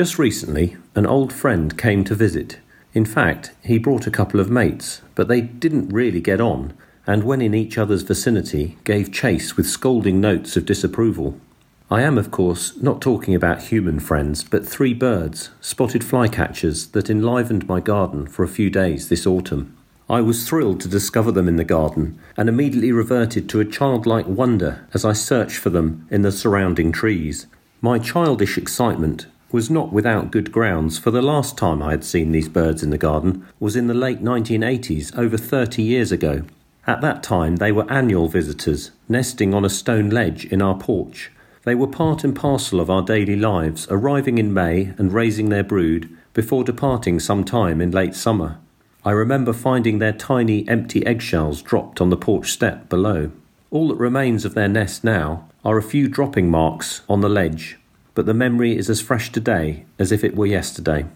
Just recently, an old friend came to visit. In fact, he brought a couple of mates, but they didn't really get on, and when in each other's vicinity, gave chase with scolding notes of disapproval. I am, of course, not talking about human friends, but three birds, spotted flycatchers, that enlivened my garden for a few days this autumn. I was thrilled to discover them in the garden and immediately reverted to a childlike wonder as I searched for them in the surrounding trees. My childish excitement was not without good grounds, for the last time I had seen these birds in the garden was in the late 1980s, over 30 years ago. At that time, they were annual visitors, nesting on a stone ledge in our porch. They were part and parcel of our daily lives, arriving in May and raising their brood before departing some time in late summer. I remember finding their tiny empty eggshells dropped on the porch step below. All that remains of their nest now are a few dropping marks on the ledge, but the memory is as fresh today as if it were yesterday.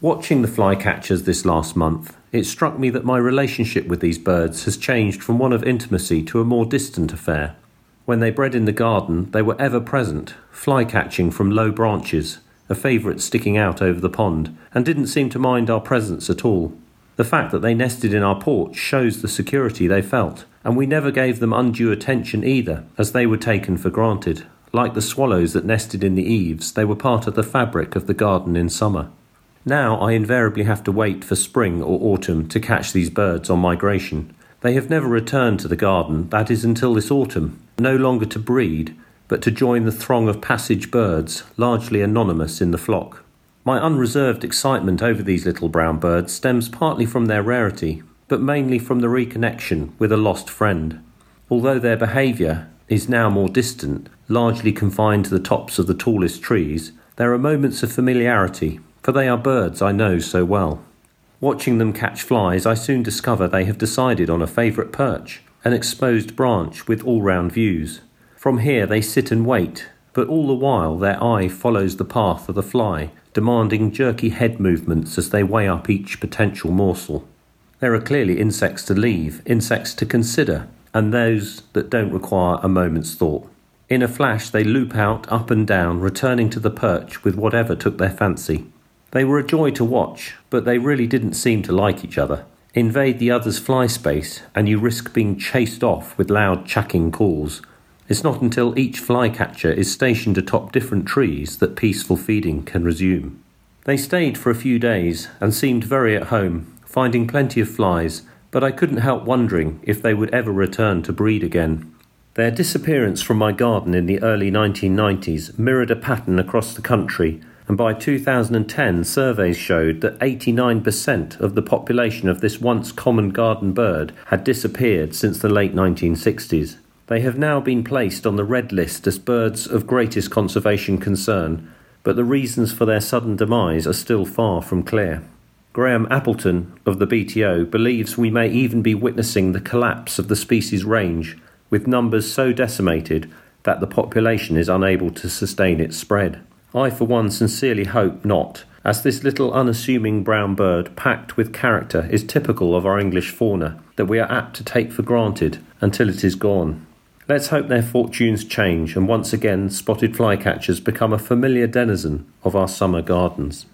Watching the flycatchers this last month, it struck me that my relationship with these birds has changed from one of intimacy to a more distant affair. When they bred in the garden, they were ever present, fly catching from low branches, a favourite sticking out over the pond, and didn't seem to mind our presence at all. The fact that they nested in our porch shows the security they felt, and we never gave them undue attention either, as they were taken for granted. Like the swallows that nested in the eaves, they were part of the fabric of the garden in summer. Now I invariably have to wait for spring or autumn to catch these birds on migration. They have never returned to the garden, that is until this autumn, no longer to breed, but to join the throng of passage birds, largely anonymous in the flock. My unreserved excitement over these little brown birds stems partly from their rarity, but mainly from the reconnection with a lost friend. Although their behaviour is now more distant, largely confined to the tops of the tallest trees, there are moments of familiarity, for they are birds I know so well. Watching them catch flies, I soon discover they have decided on a favourite perch, an exposed branch with all round views. From here they sit and wait, but all the while their eye follows the path of the fly, demanding jerky head movements as they weigh up each potential morsel. There are clearly insects to leave, insects to consider, and those that don't require a moment's thought. In a flash, they loop out, up and down, returning to the perch with whatever took their fancy. They were a joy to watch, but they really didn't seem to like each other. Invade the other's fly space, and you risk being chased off with loud chucking calls, it's not until each flycatcher is stationed atop different trees that peaceful feeding can resume. They stayed for a few days and seemed very at home, finding plenty of flies, but I couldn't help wondering if they would ever return to breed again. Their disappearance from my garden in the early 1990s mirrored a pattern across the country, and by 2010 surveys showed that 89% of the population of this once common garden bird had disappeared since the late 1960s. They have now been placed on the red list as birds of greatest conservation concern, but the reasons for their sudden demise are still far from clear. Graham Appleton of the BTO believes we may even be witnessing the collapse of the species range, with numbers so decimated that the population is unable to sustain its spread. I, for one, sincerely hope not, as this little unassuming brown bird, packed with character, is typical of our English fauna that we are apt to take for granted until it is gone. Let's hope their fortunes change and once again spotted flycatchers become a familiar denizen of our summer gardens.